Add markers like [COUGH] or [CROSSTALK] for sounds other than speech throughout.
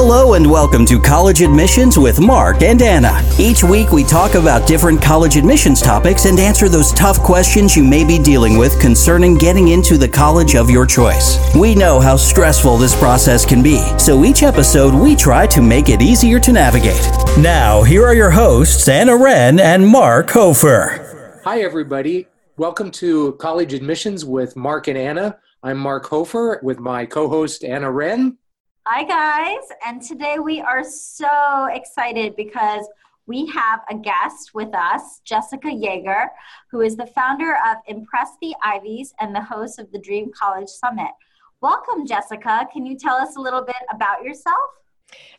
Hello and welcome to College Admissions with Mark and Anna. Each week we talk about different college admissions topics and answer those tough questions you may be dealing with concerning getting into the college of your choice. We know how stressful this process can be, so each episode we try to make it easier to navigate. Now, here are your hosts, Anna Wren and Mark Hofer. Hi, everybody. Welcome to College Admissions with Mark and Anna. I'm Mark Hofer with my co host, Anna Wren. Hi, guys. And today we are so excited because we have a guest with us, Jessica Yeager, who is the founder of Impress the Ivies and the host of the Dream College Summit. Welcome, Jessica. Can you tell us a little bit about yourself?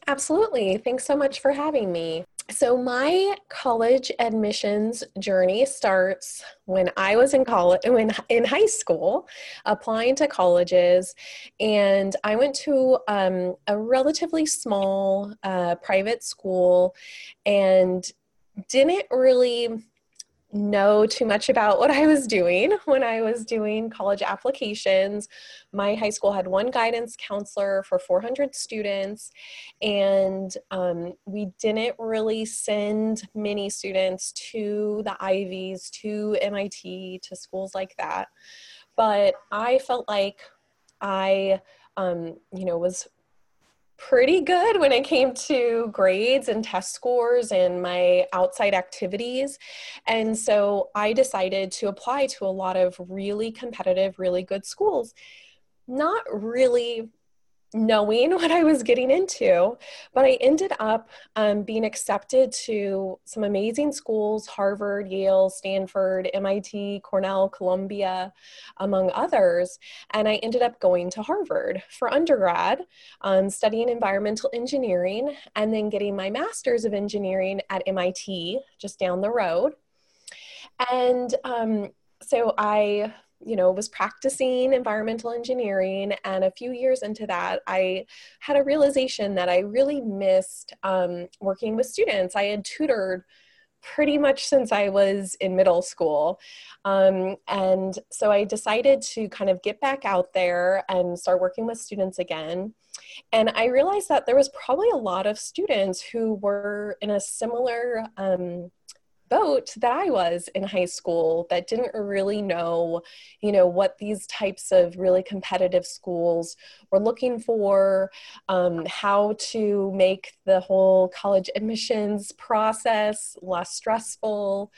Absolutely. Thanks so much for having me. So, my college admissions journey starts when I was in college, when in high school, applying to colleges, and I went to um, a relatively small uh, private school, and didn't really know too much about what I was doing when I was doing college applications. My high school had one guidance counselor for 400 students, and um, we didn't really send many students to the Ivies, to MIT, to schools like that. But I felt like I, um, you know, was pretty good when it came to grades and test scores and my outside activities. And so I decided to apply to a lot of really competitive, really good schools. Not really knowing [LAUGHS] what I was getting into. But I ended up um, being accepted to some amazing schools Harvard, Yale, Stanford, MIT, Cornell, Columbia, among others. And I ended up going to Harvard for undergrad, um, studying environmental engineering, and then getting my master's of engineering at MIT just down the road. And um, so I you know was practicing environmental engineering and a few years into that i had a realization that i really missed um, working with students. I had tutored pretty much since i was in middle school um, and so i decided to kind of get back out there and start working with students again. And i realized that there was probably a lot of students who were in a similar um, boat that I was in high school that didn't really know, you know, what these types of really competitive schools were looking for, um, how to make the whole college admissions process less stressful.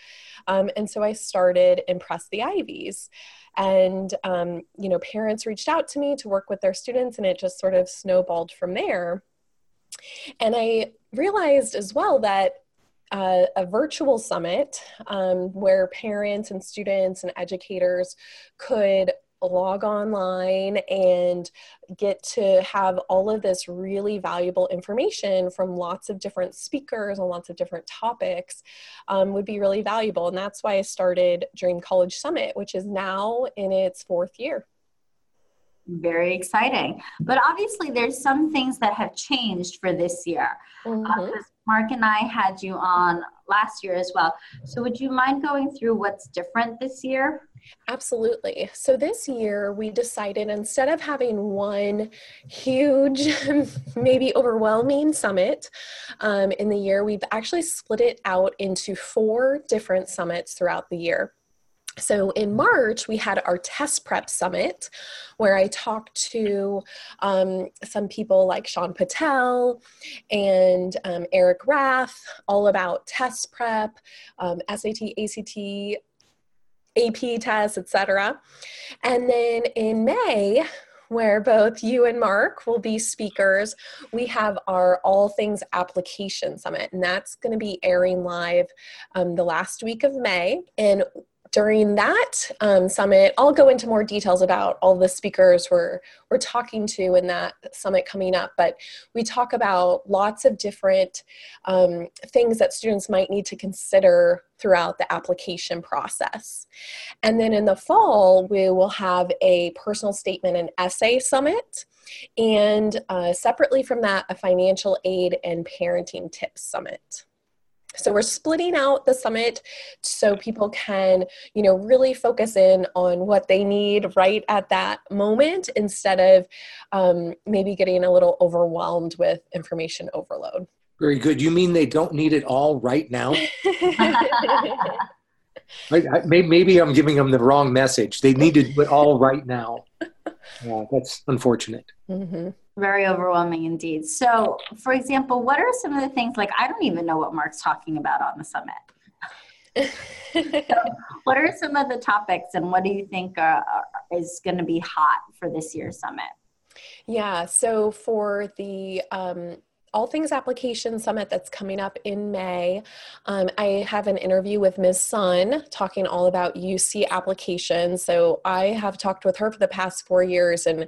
Um, and so I started Impress the Ivies. And, um, you know, parents reached out to me to work with their students, and it just sort of snowballed from there. And I realized as well that uh, a virtual summit um, where parents and students and educators could log online and get to have all of this really valuable information from lots of different speakers on lots of different topics um, would be really valuable. And that's why I started Dream College Summit, which is now in its fourth year very exciting. But obviously, there's some things that have changed for this year. Mm-hmm. Uh, Mark and I had you on last year as well. So, would you mind going through what's different this year? Absolutely. So, this year we decided instead of having one huge, [LAUGHS] maybe overwhelming summit um, in the year, we've actually split it out into four different summits throughout the year. So in March, we had our test prep summit where I talked to um, some people like Shaan Patel and um, Eric Rath all about test prep, um, SAT, ACT, AP tests, etc. And then in May, where both you and Mark will be speakers, we have our All Things Application Summit, and that's going to be airing live um, the last week of May. And during that um, summit, I'll go into more details about all the speakers we're, we're talking to in that summit coming up, but we talk about lots of different um, things that students might need to consider throughout the application process. And then in the fall, we will have a personal statement and essay summit, and uh, separately from that, a financial aid and parenting tips summit. So we're splitting out the summit so people can you know really focus in on what they need right at that moment instead of um, maybe getting a little overwhelmed with information overload. Very good. You mean they don't need it all right now? [LAUGHS] Maybe i'm giving them the wrong message. They need to do it all right now. [LAUGHS] Yeah that's unfortunate. Mm-hmm. Very overwhelming indeed. So, for example, what are some of the things like I don't even know what Mark's talking about on the summit? so what are some of the topics and what do you think uh, is going to be hot for this year's summit? Yeah, so for the um, all Things Application Summit that's coming up in May. Um, I have an interview with Ms. Sun talking all about UC applications. So I have talked with her for the past four years, and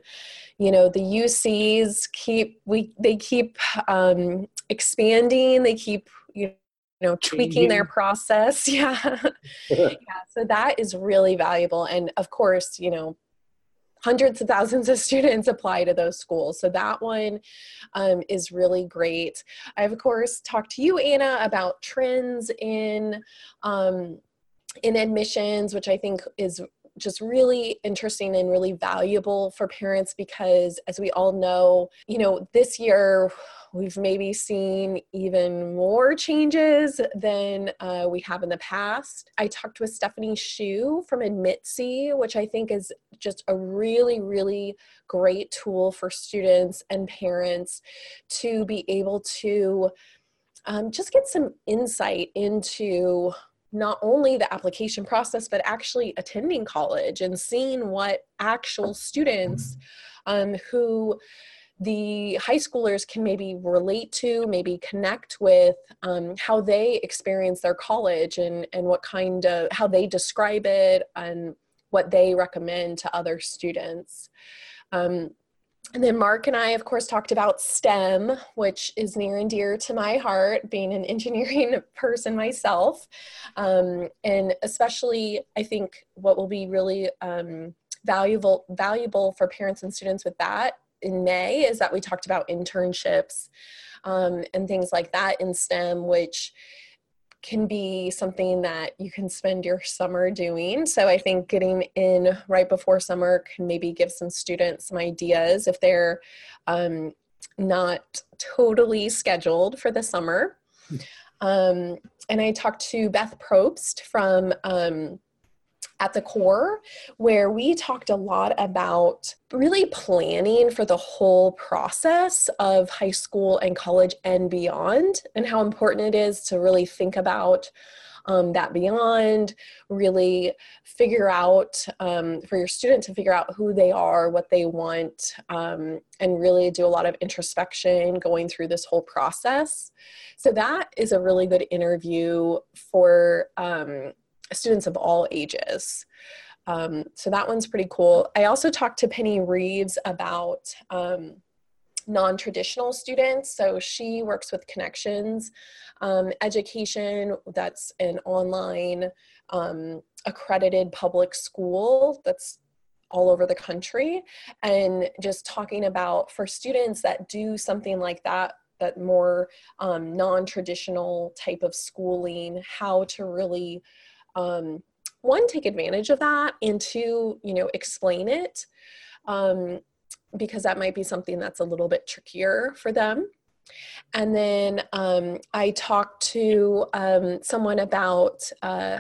you know the UCs keep we they keep um, expanding. They keep you know tweaking their process. [LAUGHS] Yeah, [LAUGHS] yeah. So that is really valuable, and of course, you know hundreds of thousands of [LAUGHS] students apply to those schools. So that one um, is really great. I've of course talked to you, Anna, about trends in um, in admissions, which I think is just really interesting and really valuable for parents because as we all know, you know, this year we've maybe seen even more changes than uh, we have in the past. I talked with Stephanie Shu from AdmitSee, which I think is just a really, really great tool for students and parents to be able to um, just get some insight into not only the application process, but actually attending college and seeing what actual students um, who the high schoolers can maybe relate to, maybe connect with um, how they experience their college and, and what kind of, how they describe it and what they recommend to other students. Um, and then Mark and I, of course, talked about STEM, which is near and dear to my heart, being an [LAUGHS] engineering person myself. Um, and especially, I think what will be really um, valuable valuable for parents and students with that in May is that we talked about internships um, and things like that in STEM, which can be something that you can spend your summer doing. So I think getting in right before summer can maybe give some students some ideas if they're um, not totally scheduled for the summer. Hmm. Um, and I talked to Beth Probst from um, at the core where we talked a lot about really planning for the whole process of high school and college and beyond, and how important it is to really think about um, that beyond, really figure out um, for your student to figure out who they are, what they want, um, and really do a lot of introspection going through this whole process. So, that is a really good interview for um, students of all ages. Um, so that one's pretty cool. I also talked to Penny Reeves about um, non-traditional students. So she works with Connections um, Education. That's an online um, accredited public school that's all over the country. And just talking about for students that do something like that that more um, non-traditional type of schooling, how to really um, one take advantage of that and two you know explain it um, because that might be something that's a little bit trickier for them. And then um, i talked to um, someone about uh,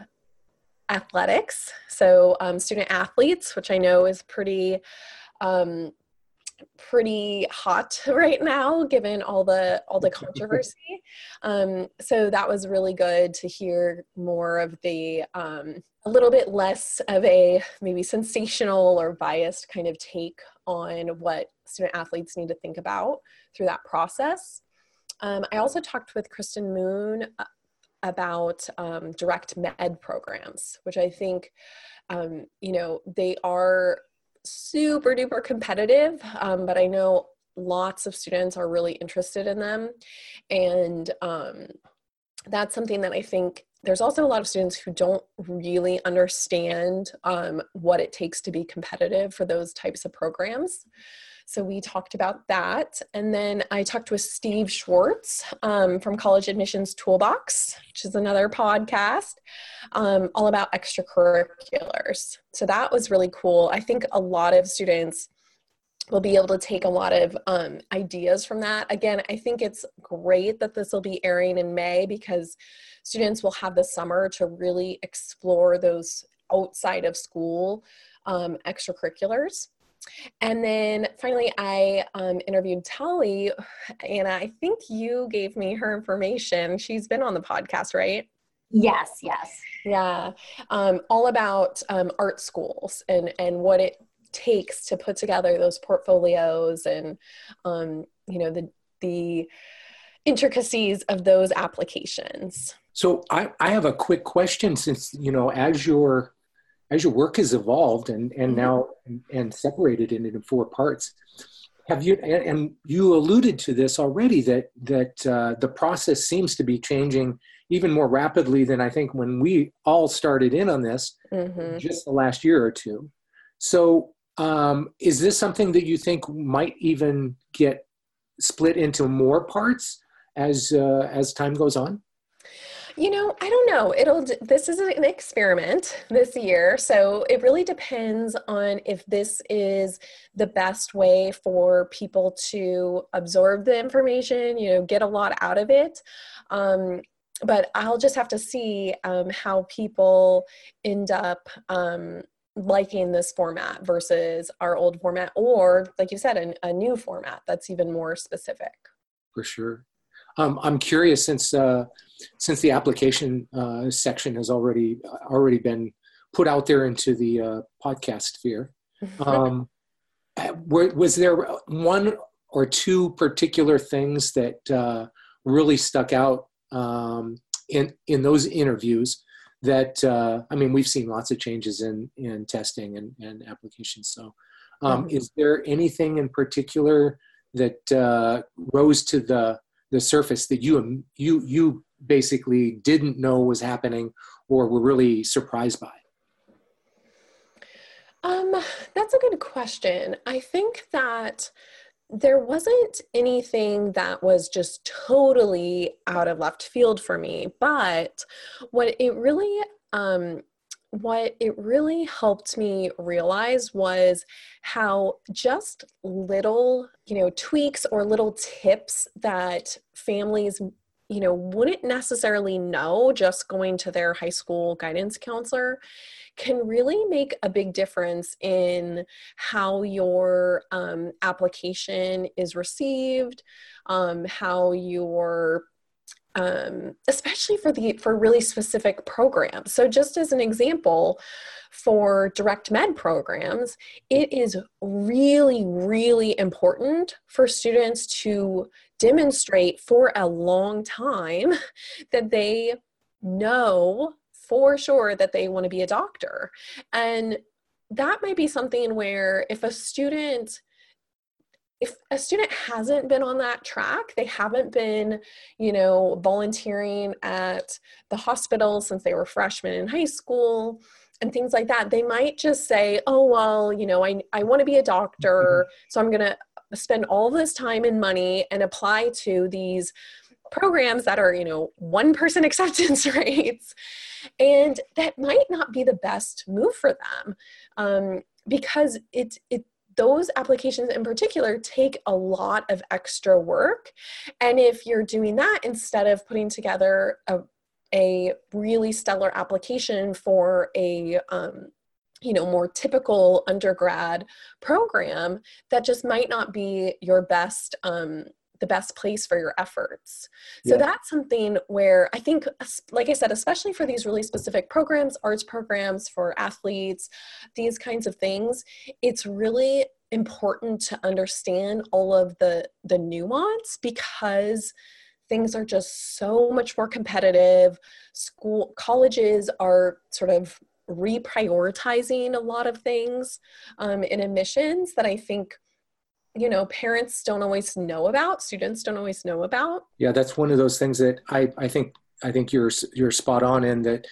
athletics so um, student athletes which i know is pretty um, pretty hot [LAUGHS] right now given all the all the [LAUGHS] controversy. Um, so that was really good to hear more of the um, a little bit less of a maybe sensational or biased kind of take on what student athletes need to think about through that process. Um, i also talked with kristen moon uh, about um, direct med programs which i think um, you know they are super duper competitive, um, but I know lots of students are really interested in them. And um, that's something that I think there's also a lot of students who don't really understand um, what it takes to be competitive for those types of programs. So we talked about that. And then I talked with Steve Schwartz um, from College Admissions Toolbox, which is another podcast, um, all about extracurriculars. So that was really cool. I think a lot of students will be able to take a lot of um, ideas from that. Again, I think it's great that this will be airing in May because students will have the summer to really explore those outside of school um, extracurriculars. And then finally, I um, interviewed Tali, and I think you gave me her information. She's been on the podcast, right? Yes, yes. Yeah, um, all about um, art schools and and what it takes to put together those portfolios and um, you know the the intricacies of those applications. So I, I have a quick question since you know as your as your work has evolved and and mm-hmm. now and separated it into four parts have you and, and you alluded to this already that that uh, the process seems to be changing even more rapidly than i think when we all started in on this mm-hmm. just the last year or two so um, is this something that you think might even get split into more parts as uh, as time goes on you know, I don't know. It'll this is an experiment this year, so it really depends on if this is the best way for people to absorb the information, you know, get a lot out of it. Um, but I'll just have to see um, how people end up um, liking this format versus our old format, or like you said, a, a new format that's even more specific. For sure. Um, I'm curious since uh, since the application uh, section has already already been put out there into the uh, podcast sphere. [LAUGHS] Um, was there one or two particular things that uh, really stuck out um, in in those interviews? That uh, I mean, we've seen lots of changes in in testing and, and applications. So, um, mm-hmm. is there anything in particular that uh, rose to the the surface that you you you basically didn't know was happening or were really surprised by? Um, that's a good question. I think that there wasn't anything that was just totally out of left field for me, but what it really um, what it really helped me realize was how just little, you know, tweaks or little tips that families you know wouldn't necessarily know just going to their high school guidance counselor can really make a big difference in how your um, application is received um, how your um, especially for the for really specific programs. So just as an example, for direct med programs, it is really, really important for students to demonstrate for a long time [LAUGHS] that they know for sure that they want to be a doctor. And that might be something where if a student if a student hasn't been on that track, they haven't been, you know, volunteering at the hospital since they were freshmen in high school and things like that, they might just say, oh, well, you know, I, I want to be a doctor, mm-hmm. so I'm going to spend all this time and money and apply to these programs that are, you know, one person [LAUGHS] acceptance rates. And that might not be the best move for them um, because it, it those applications in particular take a lot of extra work. And if you're doing that instead of putting together a, a really stellar application for a um, you know more typical undergrad program that just might not be your best um, the best place for your efforts. So yeah. that's something where I think, like I said, especially for these really specific programs, arts programs for athletes, these kinds of things, it's really important to understand all of the the nuance because things are just so much more competitive school colleges are sort of reprioritizing a lot of things um, in admissions that i think you know parents don't always know about students don't always know about yeah that's one of those things that i i think i think you're you're spot on in that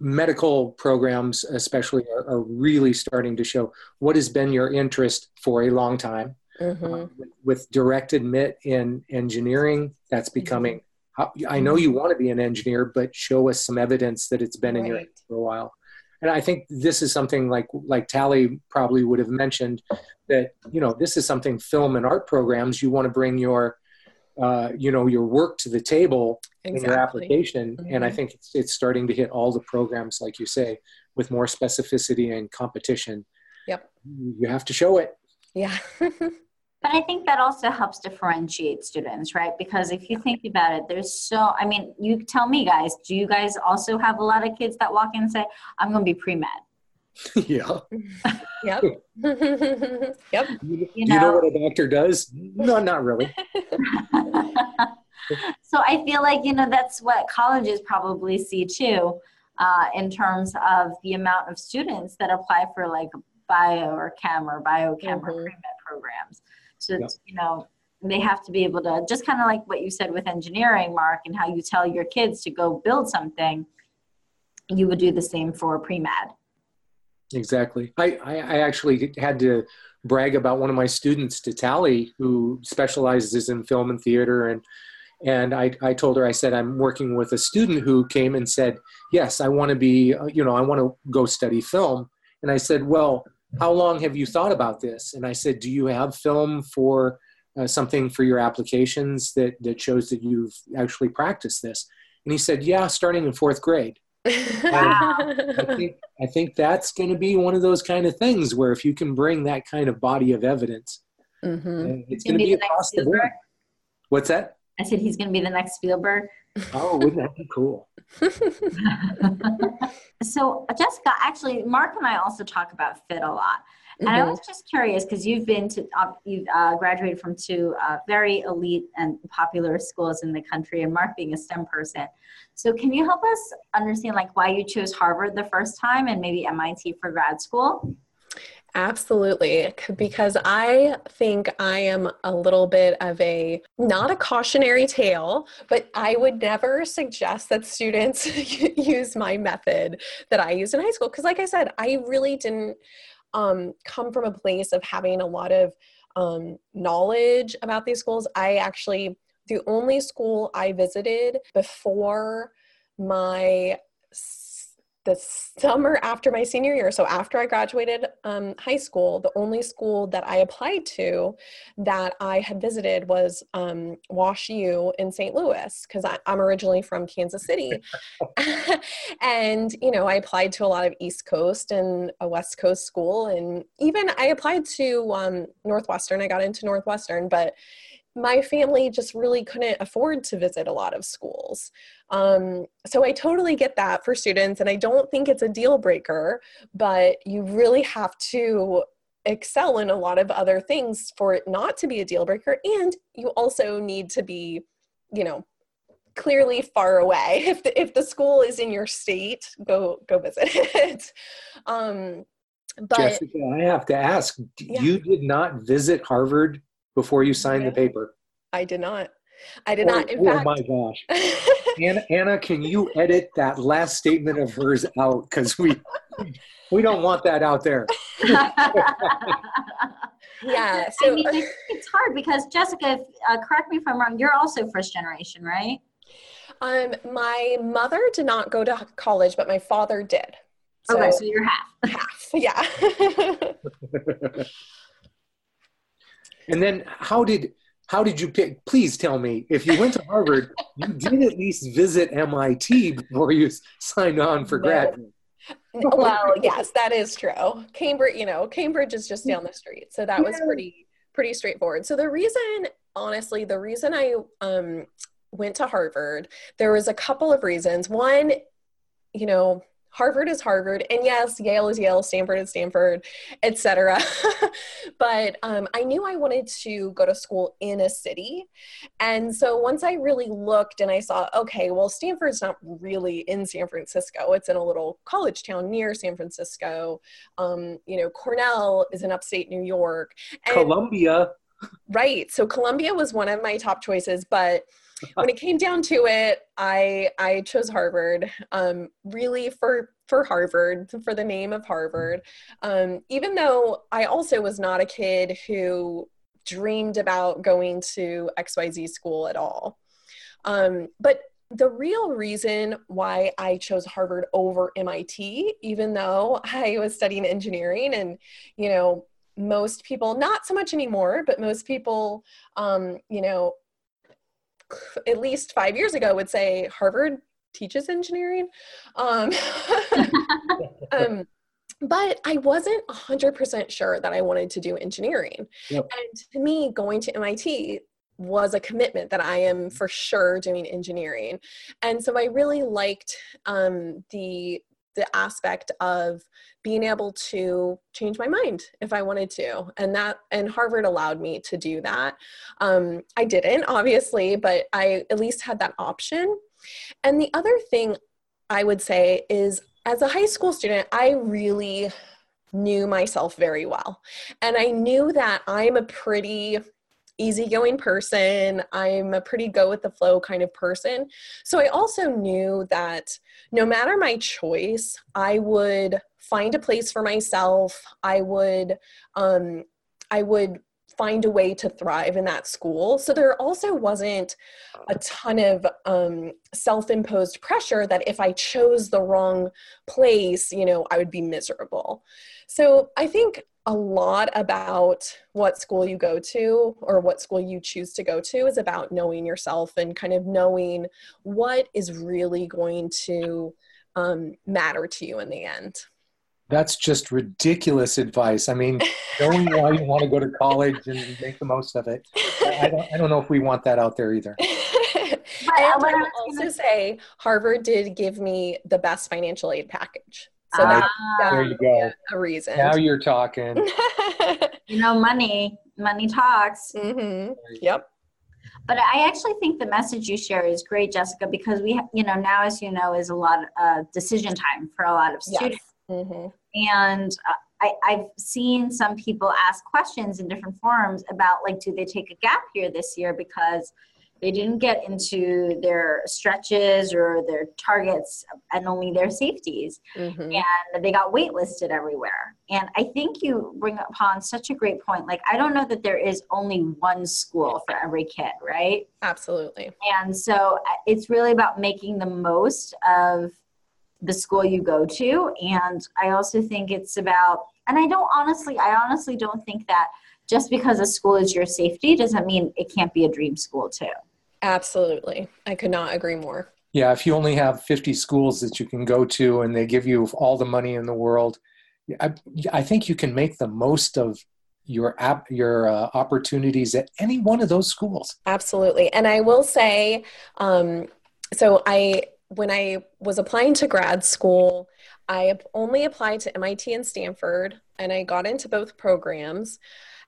medical programs especially are, are really starting to show what has been your interest for a long time mm-hmm. uh, with, with, direct admit in engineering that's mm-hmm. becoming mm-hmm. i know you want to be an engineer but show us some evidence that it's been right. in your for a while and i think this is something like like tally probably would have mentioned that you know this is something film and art programs you want to bring your uh, you know your work to the table exactly. in your application mm-hmm. and i mm-hmm. think it's, it's starting to hit all the programs like you say with more specificity and competition yep you have to show it yeah [LAUGHS] but i think that also helps differentiate students right because if you think about it there's so i mean you tell me guys do you guys also have a lot of kids that walk in and say i'm going to be pre-med [LAUGHS] yeah. yep. [LAUGHS] yep. You, you, know, you know what a doctor does? No, not really. [LAUGHS] so I feel like, you know, that's what colleges probably see too, uh, in terms of the amount of students that apply for like bio or chem or biochem mm-hmm. or pre-med programs. So, yep. you know, they have to be able to just kind of like what you said with engineering, Mark, and how you tell your kids to go build something, you would do the same for pre-med. Exactly. I, I, I actually had to brag about one of my students to Tally, who specializes in film and theater. And, and I, I told her, I said, I'm working with a student who came and said, yes, I want to be, uh, you know, I want to go study film. And I said, well, how long have you thought about this? And I said, do you have film for uh, something for your applications that, that shows that you've actually practiced this? And he said, yeah, starting in fourth grade. [LAUGHS] I think, I think that's going to be one of those kind of things where if you can bring that kind of body of evidence, mm-hmm. it's going to be, be across the board. What's that? I said he's going to be the next Spielberg. Oh, wouldn't that be cool? [LAUGHS] so, Jessica, actually, Mark and I also talk about fit a lot. And mm-hmm. I was just curious because you've been to, uh, you've uh, graduated from two uh, very elite and popular schools in the country, and Mark being a STEM person. So, can you help us understand like why you chose Harvard the first time and maybe MIT for grad school? Absolutely, because I think I am a little bit of a not a cautionary tale, but I would never suggest that students [LAUGHS] use my method that I used in high school. Because, like I said, I really didn't um, come from a place of having a lot of um, knowledge about these schools. I actually, the only school I visited before my the summer after my senior year, so after I graduated um, high school, the only school that I applied to that I had visited was um, Wash U in St. Louis because I'm originally from Kansas City. [LAUGHS] [LAUGHS] and, you know, I applied to a lot of East Coast and a West Coast school. And even I applied to um, Northwestern. I got into Northwestern, but my family just really couldn't afford to visit a lot of schools. Um, so I totally get that for students, and I don't think it's a deal breaker, but you really have to excel in a lot of other things for it not to be a deal breaker. And you also need to be, you know, clearly far away. [LAUGHS] If the, if the school is in your state, go go visit it. [LAUGHS] um, but Jessica, I have to ask, yeah. you did not visit Harvard before you signed the paper? I did not. I did oh, not. In oh fact, my gosh, [LAUGHS] Anna, Anna, can you edit that last statement of hers out because we we don't want that out there. [LAUGHS] yeah. So I mean, it's hard because Jessica, uh, correct me if I'm wrong. You're also first generation, right? Um, my mother did not go to college, but my father did. So, okay, so you're half. Half, yeah. [LAUGHS] And then how did how did you pick? Please tell me if you went to Harvard, you did at least visit MIT before you signed on for grad. well, yes, that is true. Cambridge, you know, Cambridge is just down the street, so that was pretty pretty straightforward. So the reason, honestly, the reason I um, went to Harvard, there was a couple of reasons. One, you know, Harvard is Harvard, and yes, Yale is Yale, Stanford is Stanford, etc. [LAUGHS] but um, I knew I wanted to go to school in a city, and so once I really looked and I saw, okay, well, Stanford's not really in San Francisco; it's in a little college town near San Francisco. Um, you know, Cornell is in upstate New York. And, Columbia. Right. So Columbia was one of my top choices, but when it came down to it, I I chose Harvard. Um, really for for Harvard, for the name of Harvard. Um, even though I also was not a kid who dreamed about going to XYZ school at all. Um, but the real reason why I chose Harvard over MIT, even though [LAUGHS] I was studying engineering and, you know, most people, not so much anymore, but most people, um, you know, at least five years ago would say Harvard teaches engineering. Um, [LAUGHS] um, but I wasn't 100% sure that I wanted to do engineering. Yep. And to me, going to MIT was a commitment that I am for sure doing engineering. And so I really liked um, the the aspect of being able to change my mind if I wanted to. And that and Harvard allowed me to do that. Um, I didn't, obviously, but I at least had that option. And the other thing I would say is as a high school student, I really knew myself very well. And I knew that I'm a pretty easygoing person. I'm a pretty go with the flow kind of person. So I also knew that no matter my choice, I would find a place for myself. I would um I would find a way to thrive in that school. So there also wasn't a ton of um, self imposed pressure that if I chose the wrong place, you know, I would be miserable. So I think a lot about what school you go to or what school you choose to go to is about knowing yourself and kind of knowing what is really going to um, matter to you in the end. That's just ridiculous advice. I mean, knowing why you want to go to college and make the most of it. I don't, I don't know if we want that out there either. and [LAUGHS] I will also say Harvard did give me the best financial aid package. So uh, that, there you go. A reason. Now you're talking. [LAUGHS] you know, money, money talks. Mm-hmm. Yep. But I actually think the message you share is great, Jessica, because we, you know, now as you know, is a lot of uh, decision time for a lot of students. Yes Mm-hmm. And uh, I, I've seen some people ask questions in different forums about like, do they take a gap year this year because they didn't get into their stretches or their targets and only their safeties. Mm-hmm. and they got waitlisted everywhere. And i think you bring upon such a great point. Like i don't know that there is only one school for every kid right? Absolutely. And so uh, it's really about making the most of the school you go to. And i also think it's about and i don't honestly i honestly don't think that just because a school is your safety doesn't mean it can't be a dream school too. Absolutely. I could not agree more. Yeah if you only have 50 schools that you can go to and they give you all the money in the world i, I think you can make the most of your app your uh, opportunities at any one of those schools. Absolutely. And i will say um, so i when I was applying to grad school, I only applied to MIT and Stanford, and I got into both programs.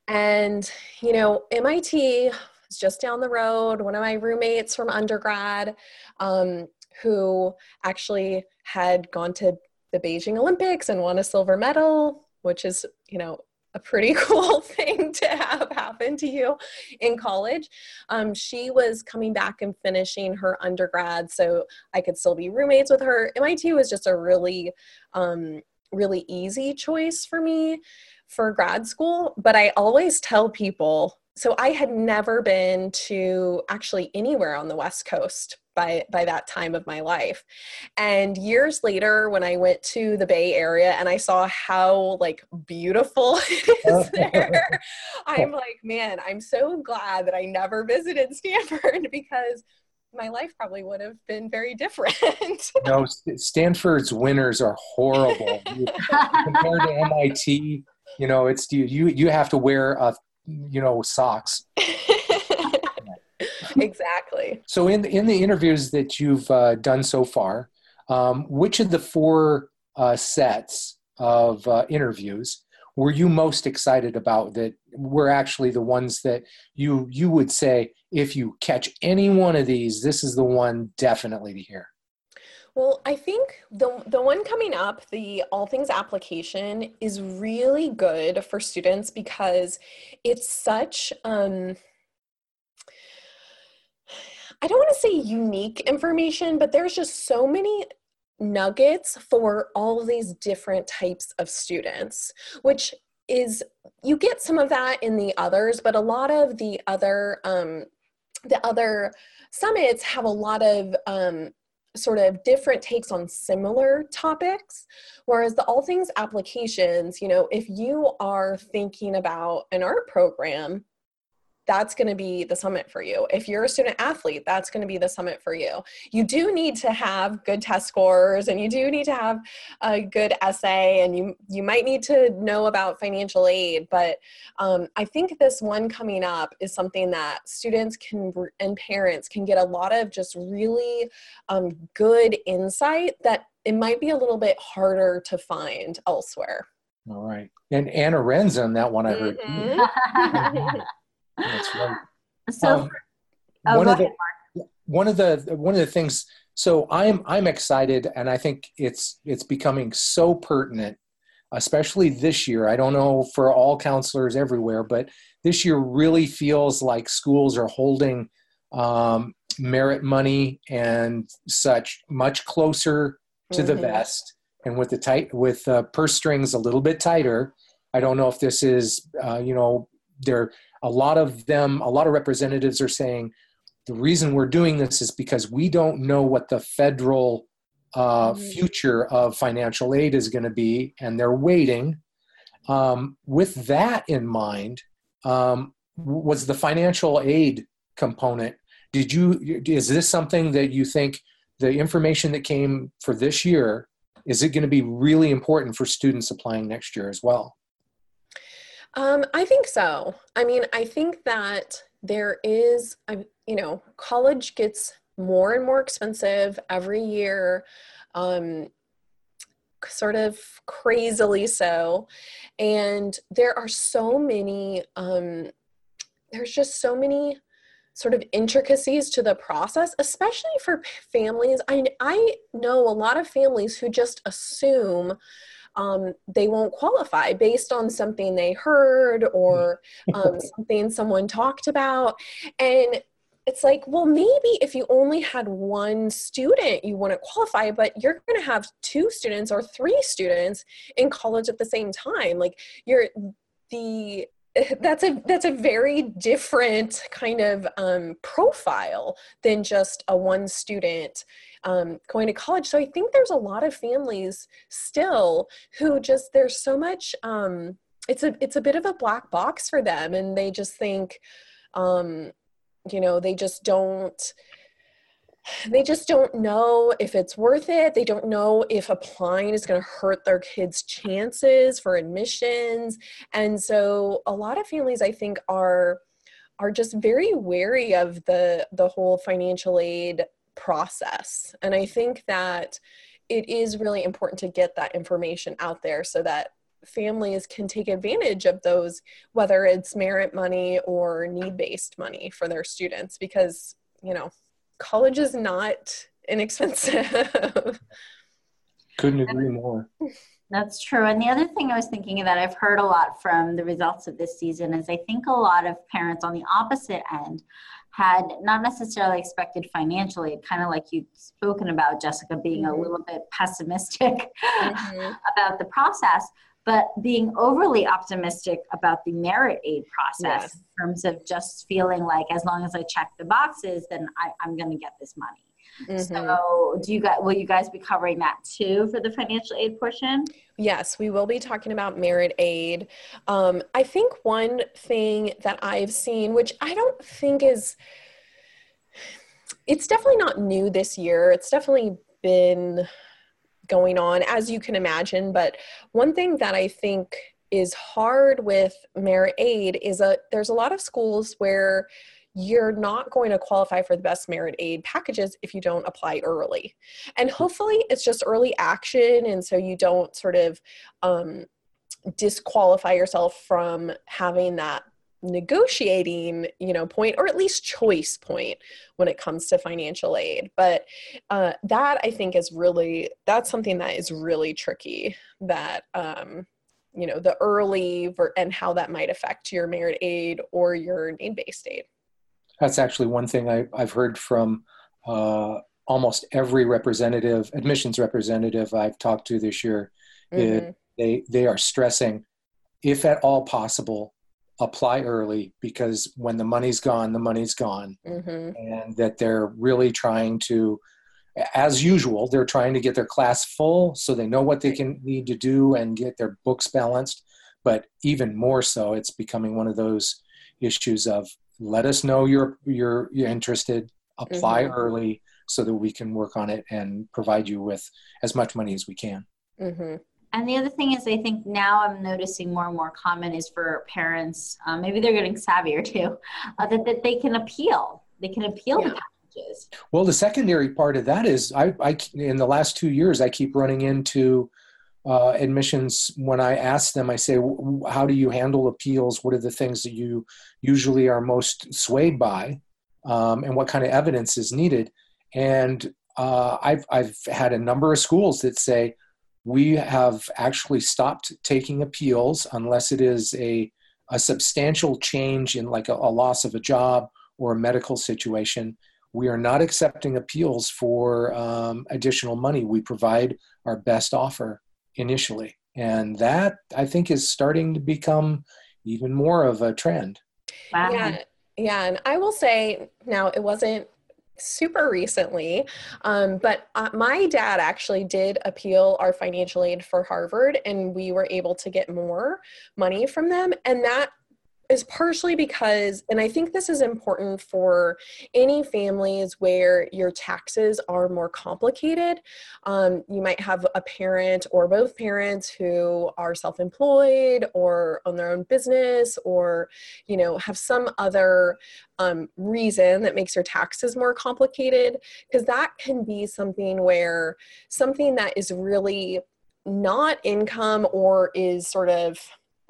And, you know, MIT is just down the road. One of my roommates from undergrad, um, who actually had gone to the Beijing Olympics and won a silver medal, which is, you know, a pretty [LAUGHS] cool thing to have happen to you in college. Um, she was coming back and finishing her undergrad, so I could still be roommates with her. MIT was just a really, um, really easy choice for me for grad school. But I always tell people so I had never been to actually anywhere on the West Coast by by that time of my life and years later when i went to the bay area and i saw how like beautiful [LAUGHS] it is [LAUGHS] there i'm like man i'm so glad that i never visited stanford [LAUGHS] because my life probably would have been very different. no, Stanford's winters are horrible. compared to MIT, you know, it's you you you have to wear a you know socks. [LAUGHS] exactly. So in in the interviews that you've uh, done so far, um, which of the four uh, sets of uh, interviews were you most excited about that were actually the ones that you you would say if you catch any one of these this is the one definitely to hear well, I think the the one coming up, the All Things application, is really good for students because it's such um, I don't want to say unique information, but there's just so many nuggets for all these different types of students, which is you get some of that in the others, but a lot of the other um, the other summits have a lot of um, sort of different takes on similar topics whereas the all things applications you know if you are thinking about an art program that's going to be the summit for you. If you're a student athlete, that's going to be the summit for you. You do need to have good test scores and you do need to have a good essay and you you might need to know about financial aid, but um, I think this one coming up is something that students can and parents can get a lot of just really um, good insight that it might be a little bit harder to find elsewhere. All right. And Anna Renzen, that one I heard. Mm-hmm. [LAUGHS] That's right. So, um, oh, one of ahead, the one of the one of the things. So I'm I'm excited, and I think it's it's becoming so pertinent, especially this year. I don't know for all counselors everywhere, but this year really feels like schools are holding um, merit money and such much closer to mm-hmm. the vest, and with the tight with uh, purse strings a little bit tighter. I don't know if this is uh, you know they're a lot of them, a lot of representatives are saying the reason we're doing this is because we don't know what the federal uh, mm-hmm. future of financial aid is going to be, and they're waiting. Um, with that in mind, um, was the financial aid component? Did you is this something that you think the information that came for this year is it going to be really important for students applying next year as well? Um, I think so. I mean, I think that there is, you know, college gets more and more expensive every year, um, sort of crazily so. And there are so many, um, there's just so many sort of intricacies to the process, especially for families. I, I know a lot of families who just assume um, they won't qualify based on something they heard or [LAUGHS] um, something someone talked about. And it's like, well, maybe if you only had one student, you wouldn't qualify, but you're going to have two students or three students in college at the same time. Like, you're the [LAUGHS] that's a that's a very different kind of um, profile than just a one student um, going to college. So I think there's a lot of families still who just there's so much. Um, it's a it's a bit of a black box for them, and they just think, um, you know, they just don't they just don't know if it's worth it. They don't know if applying is going to hurt their kids' chances for admissions. And so a lot of families I think are are just very wary of the the whole financial aid process. And I think that it is really important to get that information out there so that families can take advantage of those whether it's merit money or need-based money for their students because you know college is not inexpensive. [LAUGHS] Couldn't agree more. That's true. And the other thing I was thinking that I've heard a lot from the results of this season is I think a lot of parents on the opposite end had not necessarily expected financial aid, kind of like you've spoken about, Jessica, being mm-hmm. a little bit pessimistic [LAUGHS] mm-hmm. about the process but being overly optimistic about the merit aid process yes. in terms of just feeling like as long as I check the boxes, then I, am going to get this money. Mm-hmm. So, do you guys will you guys be covering that too for the financial aid portion? Yes, we will be talking about merit aid. Um, I think one thing that I've seen, which I don't think is, it's definitely not new this year. It's definitely been going on, as you can imagine. But one thing that I think is hard with merit aid is a there's a lot of schools where you're not going to qualify for the best merit aid packages if you don't apply early. And hopefully it's just early action and so you don't sort of um, disqualify yourself from having that negotiating you know point or at least choice point when it comes to financial aid but uh, that i think is really that's something that is really tricky that um, you know the early ver- and how that might affect your merit aid or your need-based aid that's actually one thing I, have heard from uh, almost every representative admissions representative i've talked to this year mm-hmm. they they are stressing if at all possible, apply early because when the money's gone, the money's gone. Mm-hmm. And that they're really trying to, as usual, they're trying to get their class full so they know what they can need to do and get their books balanced. But even more so, it's becoming one of those issues of let us know you're you're you're interested, apply Mhm. early so that we can work on it and provide you with as much money as we can. Mm-hmm. And the other thing is, I think now I'm noticing more and more common is for parents, um, maybe they're getting savvier too, uh, that, that they can appeal. They can appeal Yeah. the packages. Well, the secondary part of that is I, I in the last two years I keep running into uh, admissions when I ask them. I say, "How do you handle appeals? What are the things that you usually are most swayed by, um, and what kind of evidence is needed?" And uh, I've I've had a number of schools that say we have actually stopped taking appeals unless it is a a substantial change in like a, a loss of a job or a medical situation we are not accepting appeals for um, additional money. We provide our best offer initially. And that I think is starting to become even more of a trend. Wow. Yeah, yeah, and I will say now it wasn't super recently, um, but uh, my dad actually did appeal our financial aid for Harvard, and we were able to get more money from them, and that is partially because, and I think this is important for any families where your taxes are more complicated. Um, you might have a parent or both parents who are self employed or own their own business or, you know, have some other um, reason that makes your taxes more complicated. Because that can be something where something that is really not income or is sort of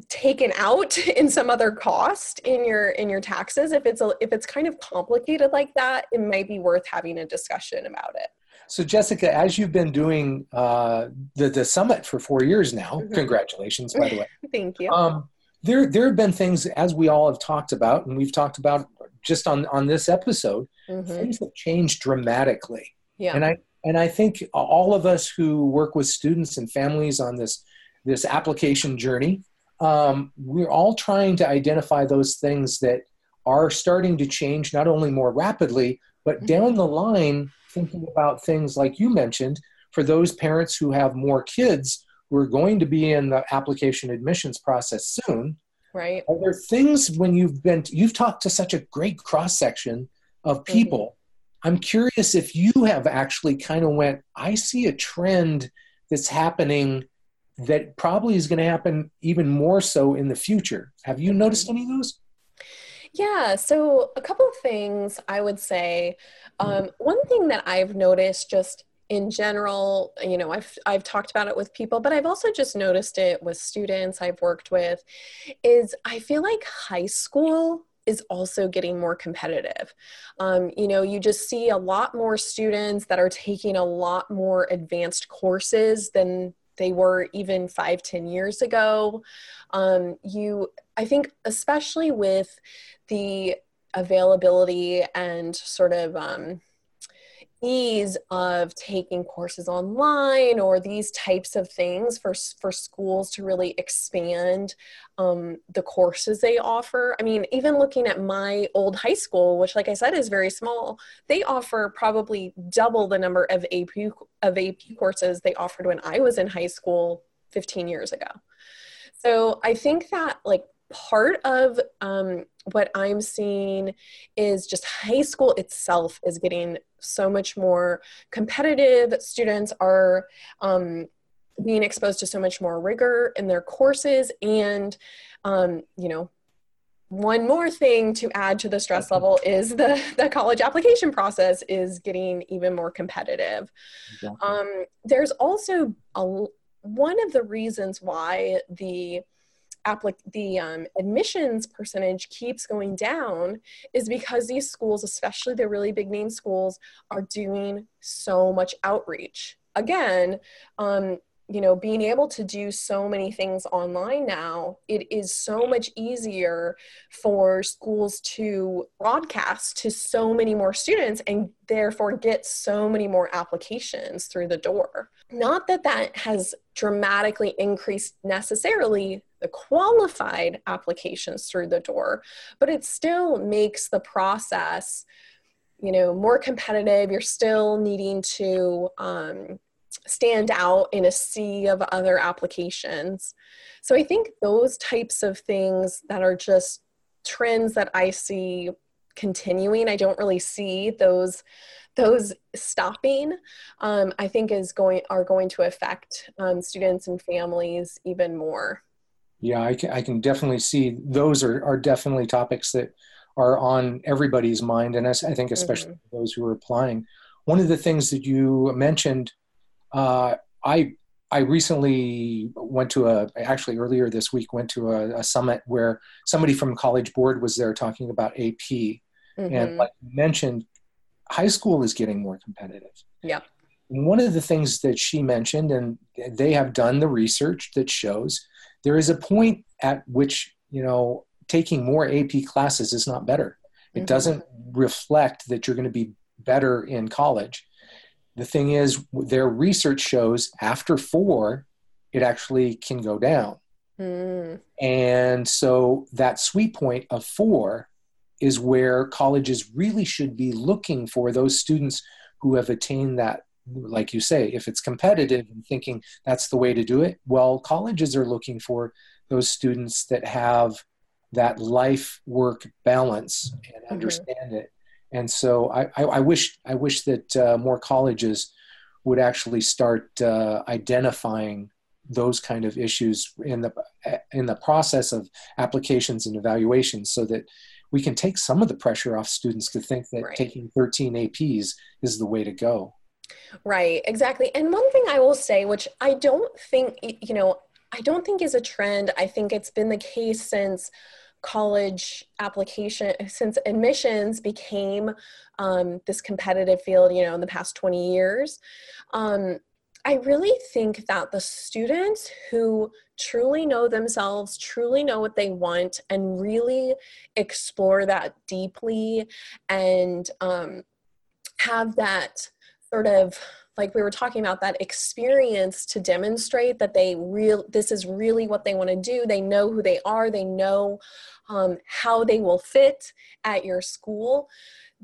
taken out [LAUGHS] in some other cost in your in your taxes if it's a, if it's kind of complicated like that it might be worth having a discussion about it So, Jessica, as you've been doing uh, the, the summit for four years now, Mhm. congratulations, by the way. [LAUGHS] thank you Um, there, there have been things, as we all have talked about, and we've talked about just on, on this episode, Mhm. things have changed dramatically. yeah and i and i think all of us who work with students and families on this this application journey um, we're all trying to identify those things that are starting to change not only more rapidly but Mhm. down the line thinking about things like you mentioned for those parents who have more kids who are going to be in the application admissions process soon. Right. Are there things when you've been you've talked to such a great cross section of people. I'm curious if you have actually kind of went i see a trend that's happening that probably is going to happen even more so in the future have you noticed any of those Yeah, so a couple of things I would say. Um, one thing that I've noticed just in general, you know, I've I've talked about it with people, but I've also just noticed it with students I've worked with is I feel like high school is also getting more competitive. Um, you know, you just see a lot more students that are taking a lot more advanced courses than they were even five, ten years ago. Um, you, I think, especially with the availability and sort of um, ease of taking courses online or these types of things for for schools to really expand um, the courses they offer. I mean, even looking at my old high school, which, like I said, is very small, they offer probably double the number of AP of AP courses they offered when I was in high school 15 years ago. So I think that like part of um, what I'm seeing is just high school itself is getting so much more competitive. Students are um, being exposed to so much more rigor in their courses, and um, you know. One more thing to add to the stress level is the, the college application process is getting even more competitive. Um, there's also a, one of the reasons why the applic- the um, admissions percentage keeps going down is because these schools, especially the really big name schools, are doing so much outreach. Again, um, you know being able to do so many things online now it is so much easier for schools to broadcast to so many more students and therefore get so many more applications through the door. Not that that has dramatically increased necessarily the qualified applications through the door but it still makes the process you know more competitive. You're still needing to um, stand out in a sea of other applications. So I think those types of things that are just trends that I see continuing, I don't really see those those stopping. Um, I think is going are going to affect um, students and families even more. Yeah, I can, I can definitely see those are, are definitely topics that are on everybody's mind, and I think especially mm-hmm. those who are applying. One of the things that you mentioned uh, I I recently went to a actually earlier this week went to a, a, summit where somebody from College Board was there talking about AP, mm-hmm. and like you mentioned, high school is getting more competitive. Yeah. one of the things that she mentioned, and they have done the research that shows there is a point at which you know taking more AP classes is not better. It mm-hmm. doesn't reflect that you're going to be better in college the thing is, their research shows after four, it actually can go down. Mm. And so that sweet point of four is where colleges really should be looking for those students who have attained that like you say if it's competitive and thinking that's the way to do it well colleges are looking for those students that have that life work balance and mm-hmm. understand mm-hmm. it and so I, I, I wish I wish that uh, more colleges would actually start uh, identifying those kind of issues in the in the process of applications and evaluations, so that we can take some of the pressure off students to think that right. taking 13 APs is the way to go. Right, exactly. And one thing I will say, which I don't think, you know, I don't think is a trend. I think it's been the case since college application since admissions became um, this competitive field you know in the past 20 years um, i really think that the students who truly know themselves truly know what they want and really explore that deeply and um, have that sort of like we were talking about that experience to demonstrate that they real this is really what they want to do. They know who they are. They know um, how they will fit at your school.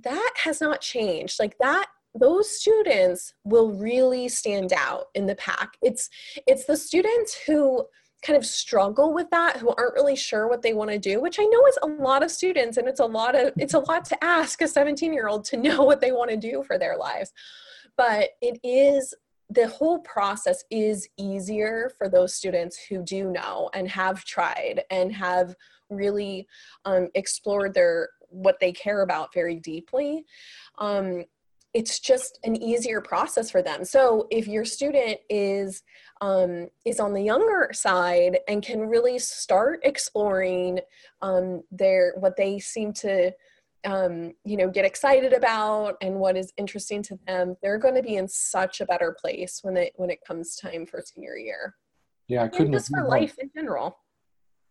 That has not changed. Like that those students will really stand out in the pack. It's it's the students who kind of struggle with that who aren't really sure what they want to do which i know is a lot of students and it's a lot of it's a lot to ask a 17 year old to [LAUGHS] know what they want to do for their lives but it is the whole process is easier for those students who do know and have tried and have really um, explored their what they care about very deeply. Um, it's just an easier process for them. So if your student is um, is on the younger side and can really start exploring um, their what they seem to um, you know get excited about and what is interesting to them they're going to be in such a better place when it when it comes time for senior year. Yeah i couldn't and just for life in general.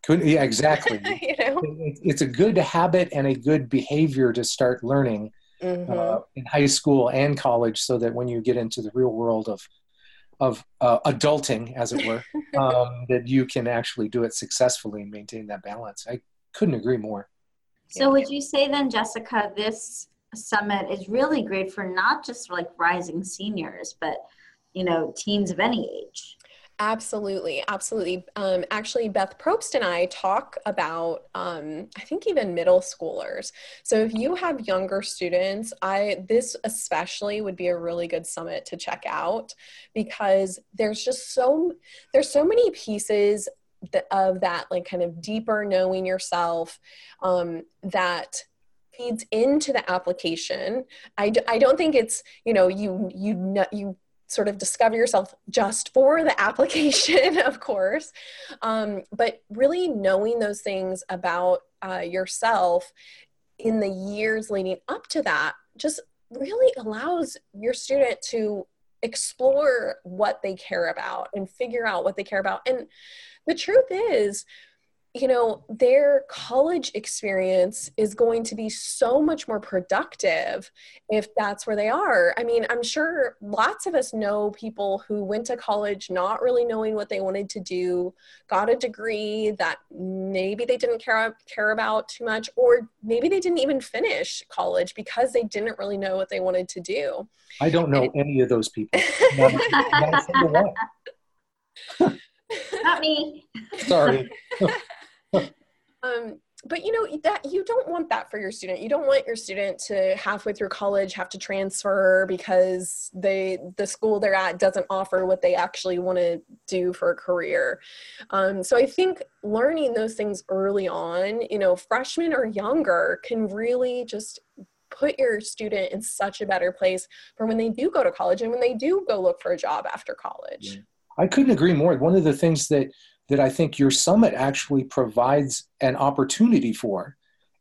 Couldn't yeah [LAUGHS] exactly. You know? It's a good habit and a good behavior to start learning mm-hmm. uh, in high school and college so that when you get into the real world of of uh, adulting as it were [LAUGHS] um, that you can actually do it successfully and maintain that balance. I couldn't agree more so would you say then, Jessica, this summit is really great for not just like rising seniors, but you know, teens of any age? Absolutely, absolutely. Um, actually, Beth Probst and I talk about, um, I think even middle schoolers. So if you have younger students, I this especially would be a really good summit to check out because there's just so there's so many pieces of that like kind of deeper knowing yourself um, that feeds into the application. I d- I don't think it's you know you you know you sort of discover yourself just for the application [LAUGHS] of course. Um, but really knowing those things about uh, yourself in the years leading up to that just really allows your student to explore what they care about and figure out what they care about. And the truth is, you know, their college experience is going to be so much more productive if that's where they are. I mean, I'm sure lots of us know people who went to college not really knowing what they wanted to do, got a degree that maybe they didn't care care about too much or maybe they didn't even finish college because they didn't really know what they wanted to do. I don't know and, any of those people. [LAUGHS] not, not me. Sorry. [LAUGHS] um, but you know that you don't want that for your student. You don't want your student to halfway through college have to transfer because they the school they're at doesn't offer what they actually want to do for a career. Um, so i think learning those things early on you know freshmen or younger can really just put your student in such a better place for when they do go to college and when they do go look for a job after college. I couldn't agree more. One of the things that that I think your summit actually provides an opportunity for.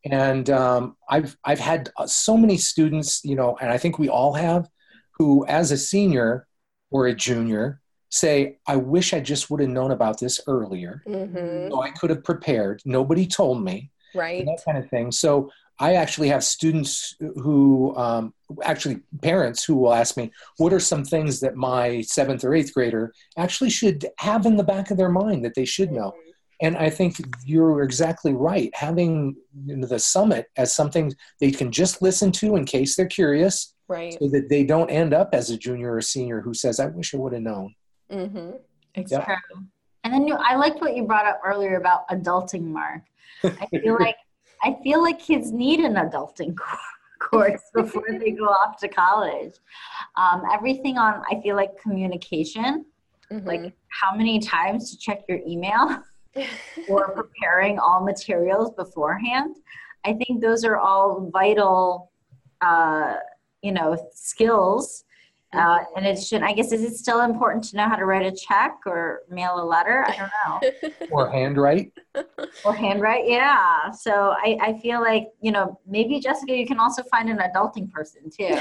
And um, I've I've had uh, so many students, you know, and I think we all have, who as a senior or a junior say, "I wish I just would have known about this earlier, mm-hmm. so I could have prepared." Nobody told me, right? That kind of thing. So I actually have students who, um, actually parents who will ask me, what are some things that my seventh or eighth grader actually should have in the back of their mind that they should know? And I think you're exactly right. Having you know, the summit as something they can just listen to in case they're curious, right? So that they don't end up as a junior or senior who says, "I wish I would have known." Mm-hmm. Exactly. Yeah. And then you, I liked what you brought up earlier about adulting, Mark. I feel [LAUGHS] like I feel like kids need an adulting [LAUGHS] course [LAUGHS] before they go off to college. Um, everything on, I feel like communication, mm-hmm. like how many times to check your email [LAUGHS] or preparing all materials beforehand. I think those are all vital, uh, you know, skills uh, in addition, I guess, is it still important to know how to write a check or mail a letter? I don't know. [LAUGHS] or handwrite. [LAUGHS] or handwrite, yeah. So I, I feel like, you know, maybe Jessica, you can also find an adulting person too.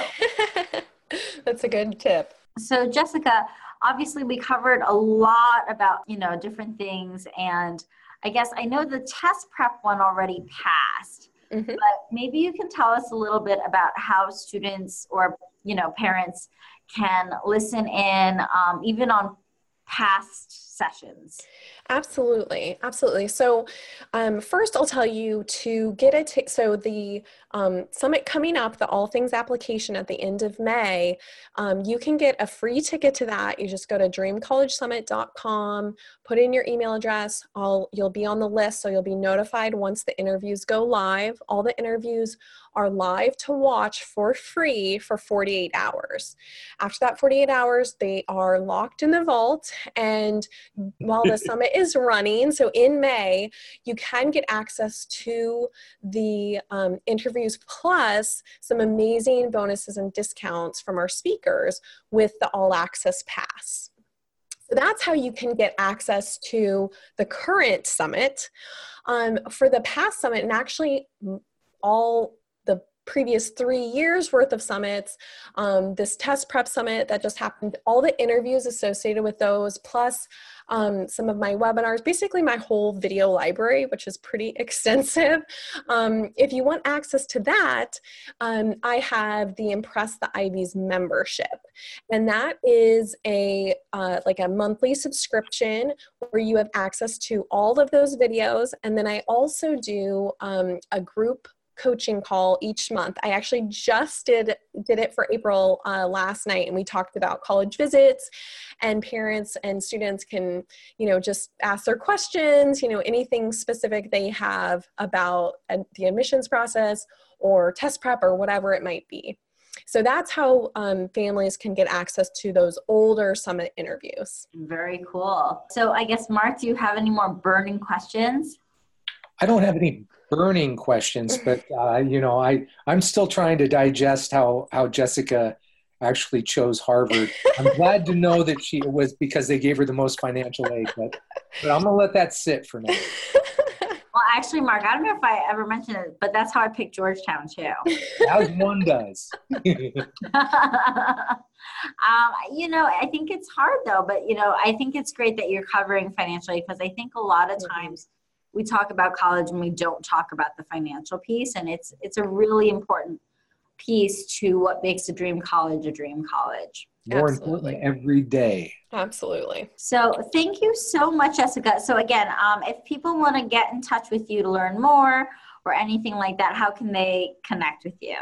[LAUGHS] That's a good tip. So, Jessica, obviously we covered a lot about, you know, different things. And I guess I know the test prep one already passed. Mm-hmm. But maybe you can tell us a little bit about how students or you know parents can listen in um, even on past sessions absolutely absolutely so um, first i'll tell you to get a t- so the um, summit coming up the all things application at the end of may um, you can get a free ticket to that you just go to dreamcollegesummit.com put in your email address I'll, you'll be on the list so you'll be notified once the interviews go live all the interviews are live to watch for free for 48 hours. After that 48 hours, they are locked in the vault. And while the summit is running, so in May, you can get access to the um, interviews plus some amazing bonuses and discounts from our speakers with the All Access Pass. So that's how you can get access to the current summit. Um, for the past summit, and actually all previous three years worth of summits, um, this test prep summit that just happened, all the interviews associated with those, plus um, some of my webinars, basically my whole video library, which is pretty [LAUGHS] extensive. Um, if you want access to that, um, I have the Impress the Ivies membership. And that is a uh, like a monthly subscription where you have access to all of those videos. And then I also do um, a group coaching call each month. I actually just did did it for April uh, last night, and we talked about college visits, and parents and students can you know just ask their questions, you know anything specific they have about uh, the admissions process or test prep or whatever it might be. So that's how um, families can get access to those older summit interviews. Very cool. So I guess Mark, do you have any more burning questions? I don't have any burning questions, but uh, you know, I I'm still trying to digest how how Jessica actually chose Harvard. I'm glad to know that she was because they gave her the most financial aid, but but I'm gonna let that sit for now. Well, actually, Mark, I don't know if I ever mentioned it, but that's how I picked Georgetown too. As one does. [LAUGHS] [LAUGHS] um, you know, I think it's hard though, but you know, I think it's great that you're covering financially because I think a lot of Mm-hmm. Times we talk about college and we don't talk about the financial piece, and it's it's a really important piece to what makes a dream college a dream college. More Absolutely. important every day. Absolutely. So thank you so much, Jessica. So again, um, if people want to get in touch with you to learn more or anything like that, how can they connect with you?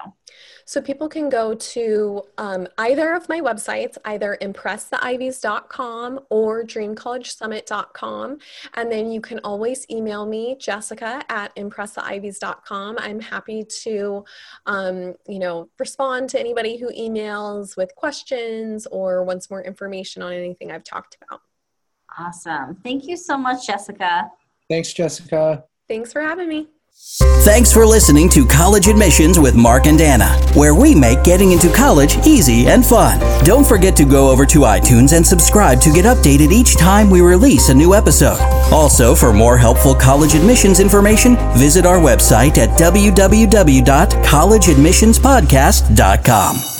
So people can go to um, either of my websites, either impresstheivies.com or dreamcollegesummit.com. And then you can always email me, Jessica at impresstheivies.com. I'm happy to, um, you know, respond to anybody who emails with questions or wants more information on anything I've talked about. Awesome. Thank you so much, Jessica. Thanks, Jessica. Thanks for having me. Thanks for listening to College Admissions with Mark and Anna, where we make getting into college easy and fun. Don't forget to go over to iTunes and subscribe to get updated each time we release a new episode. Also, for more helpful college admissions information, visit our website at www.collegeadmissionspodcast.com.